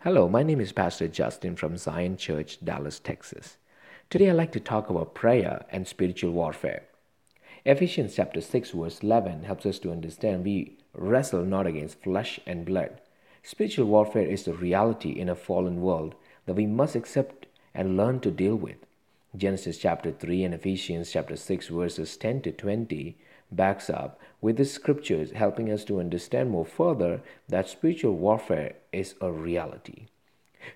Hello, my name is Pastor Justin from Zion Church, Dallas, Texas. Today I'd like to talk about prayer and spiritual warfare. Ephesians chapter 6 verse 11 helps us to understand we wrestle not against flesh and blood. Spiritual warfare is the reality in a fallen world that we must accept and learn to deal with. Genesis chapter 3 and Ephesians chapter 6 verses 10 to 20 backs up with the scriptures helping us to understand more further that spiritual warfare is a reality.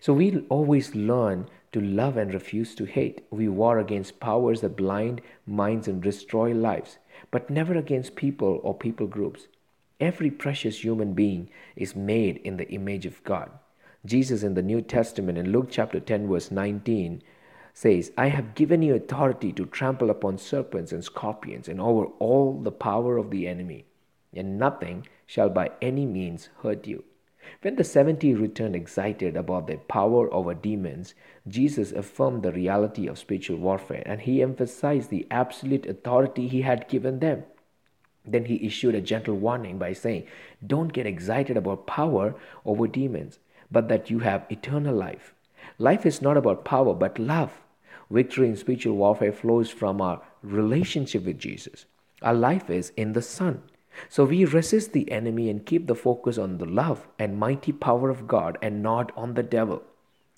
So we always learn to love and refuse to hate. We war against powers that blind minds and destroy lives, but never against people or people groups. Every precious human being is made in the image of God. Jesus in the New Testament in Luke chapter 10 verse 19 says, I have given you authority to trample upon serpents and scorpions and over all the power of the enemy, and nothing shall by any means hurt you. When the 70 returned excited about their power over demons, Jesus affirmed the reality of spiritual warfare and he emphasized the absolute authority he had given them. Then he issued a gentle warning by saying, Don't get excited about power over demons, but that you have eternal life. Life is not about power, but love. Victory in spiritual warfare flows from our relationship with Jesus. Our life is in the Son. So we resist the enemy and keep the focus on the love and mighty power of God and not on the devil.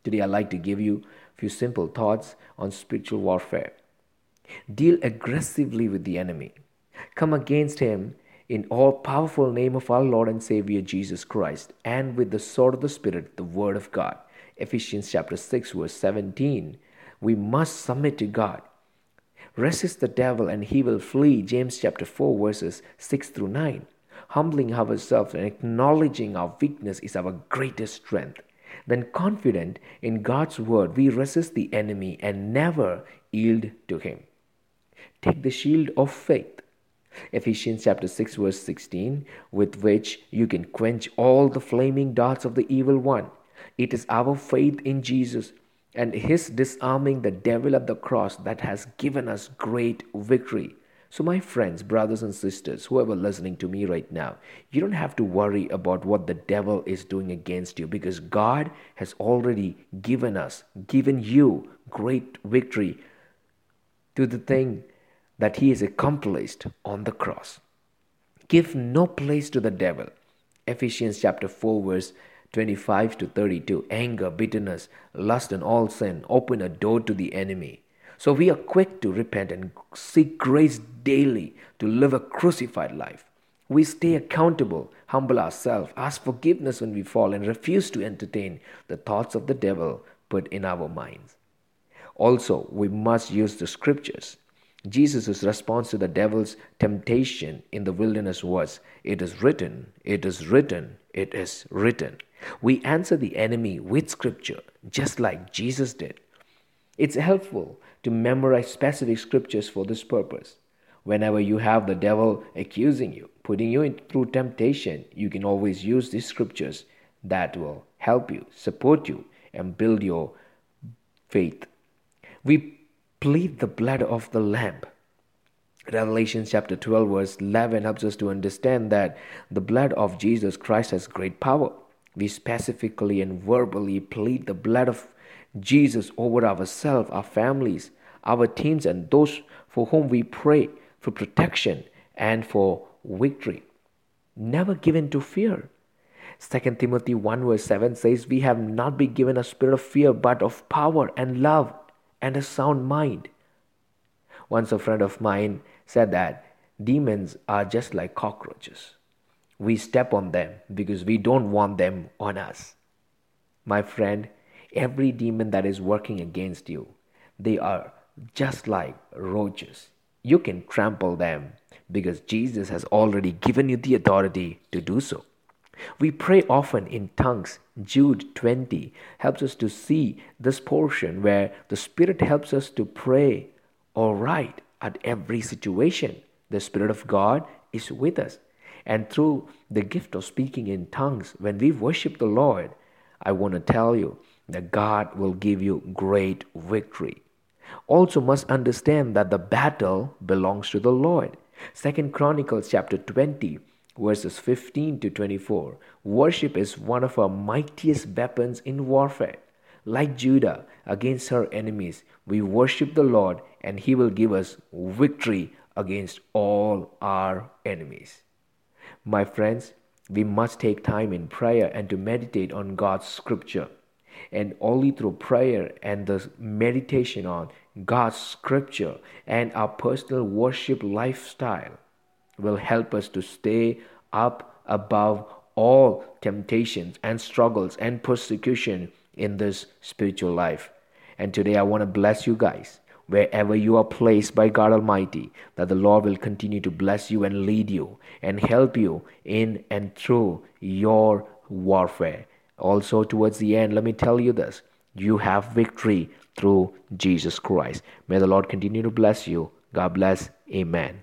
Today, I'd like to give you a few simple thoughts on spiritual warfare. Deal aggressively with the enemy. Come against him in all powerful name of our Lord and Savior Jesus Christ and with the sword of the Spirit, the Word of God. Ephesians chapter 6, verse 17 we must submit to God. Resist the devil and he will flee. James chapter 4, verses 6 through 9. Humbling ourselves and acknowledging our weakness is our greatest strength. Then, confident in God's word, we resist the enemy and never yield to him. Take the shield of faith. Ephesians chapter 6 verse 16 with which you can quench all the flaming darts of the evil one. It is our faith in Jesus and his disarming the devil at the cross that has given us great victory. So, my friends, brothers, and sisters, whoever listening to me right now, you don't have to worry about what the devil is doing against you because God has already given us, given you great victory to the thing that he has accomplished on the cross. Give no place to the devil. Ephesians chapter 4, verse 25 to 32 anger, bitterness, lust, and all sin open a door to the enemy. So we are quick to repent and seek grace daily to live a crucified life. We stay accountable, humble ourselves, ask forgiveness when we fall, and refuse to entertain the thoughts of the devil put in our minds. Also, we must use the scriptures. Jesus' response to the devil's temptation in the wilderness was, It is written, it is written, it is written. We answer the enemy with scripture, just like Jesus did. It's helpful to memorize specific scriptures for this purpose. Whenever you have the devil accusing you, putting you through temptation, you can always use these scriptures that will help you, support you, and build your faith. We plead the blood of the Lamb. Revelation chapter 12, verse 11 helps us to understand that the blood of Jesus Christ has great power. We specifically and verbally plead the blood of Jesus over ourselves, our families, our teams, and those for whom we pray for protection and for victory. Never give in to fear. 2 Timothy 1 verse 7 says, We have not been given a spirit of fear, but of power and love and a sound mind. Once a friend of mine said that demons are just like cockroaches we step on them because we don't want them on us. My friend, every demon that is working against you, they are just like roaches. You can trample them because Jesus has already given you the authority to do so. We pray often in tongues. Jude 20 helps us to see this portion where the Spirit helps us to pray all right at every situation. The Spirit of God is with us. And through the gift of speaking in tongues, when we worship the Lord, I want to tell you that God will give you great victory. Also must understand that the battle belongs to the Lord. Second Chronicles chapter 20 verses 15 to 24. Worship is one of our mightiest weapons in warfare. Like Judah against her enemies, we worship the Lord and He will give us victory against all our enemies. My friends, we must take time in prayer and to meditate on God's scripture. And only through prayer and the meditation on God's scripture and our personal worship lifestyle will help us to stay up above all temptations and struggles and persecution in this spiritual life. And today I want to bless you guys wherever you are placed by God Almighty, that the Lord will continue to bless you and lead you and help you in and through your warfare. Also, towards the end, let me tell you this you have victory through Jesus Christ. May the Lord continue to bless you. God bless. Amen.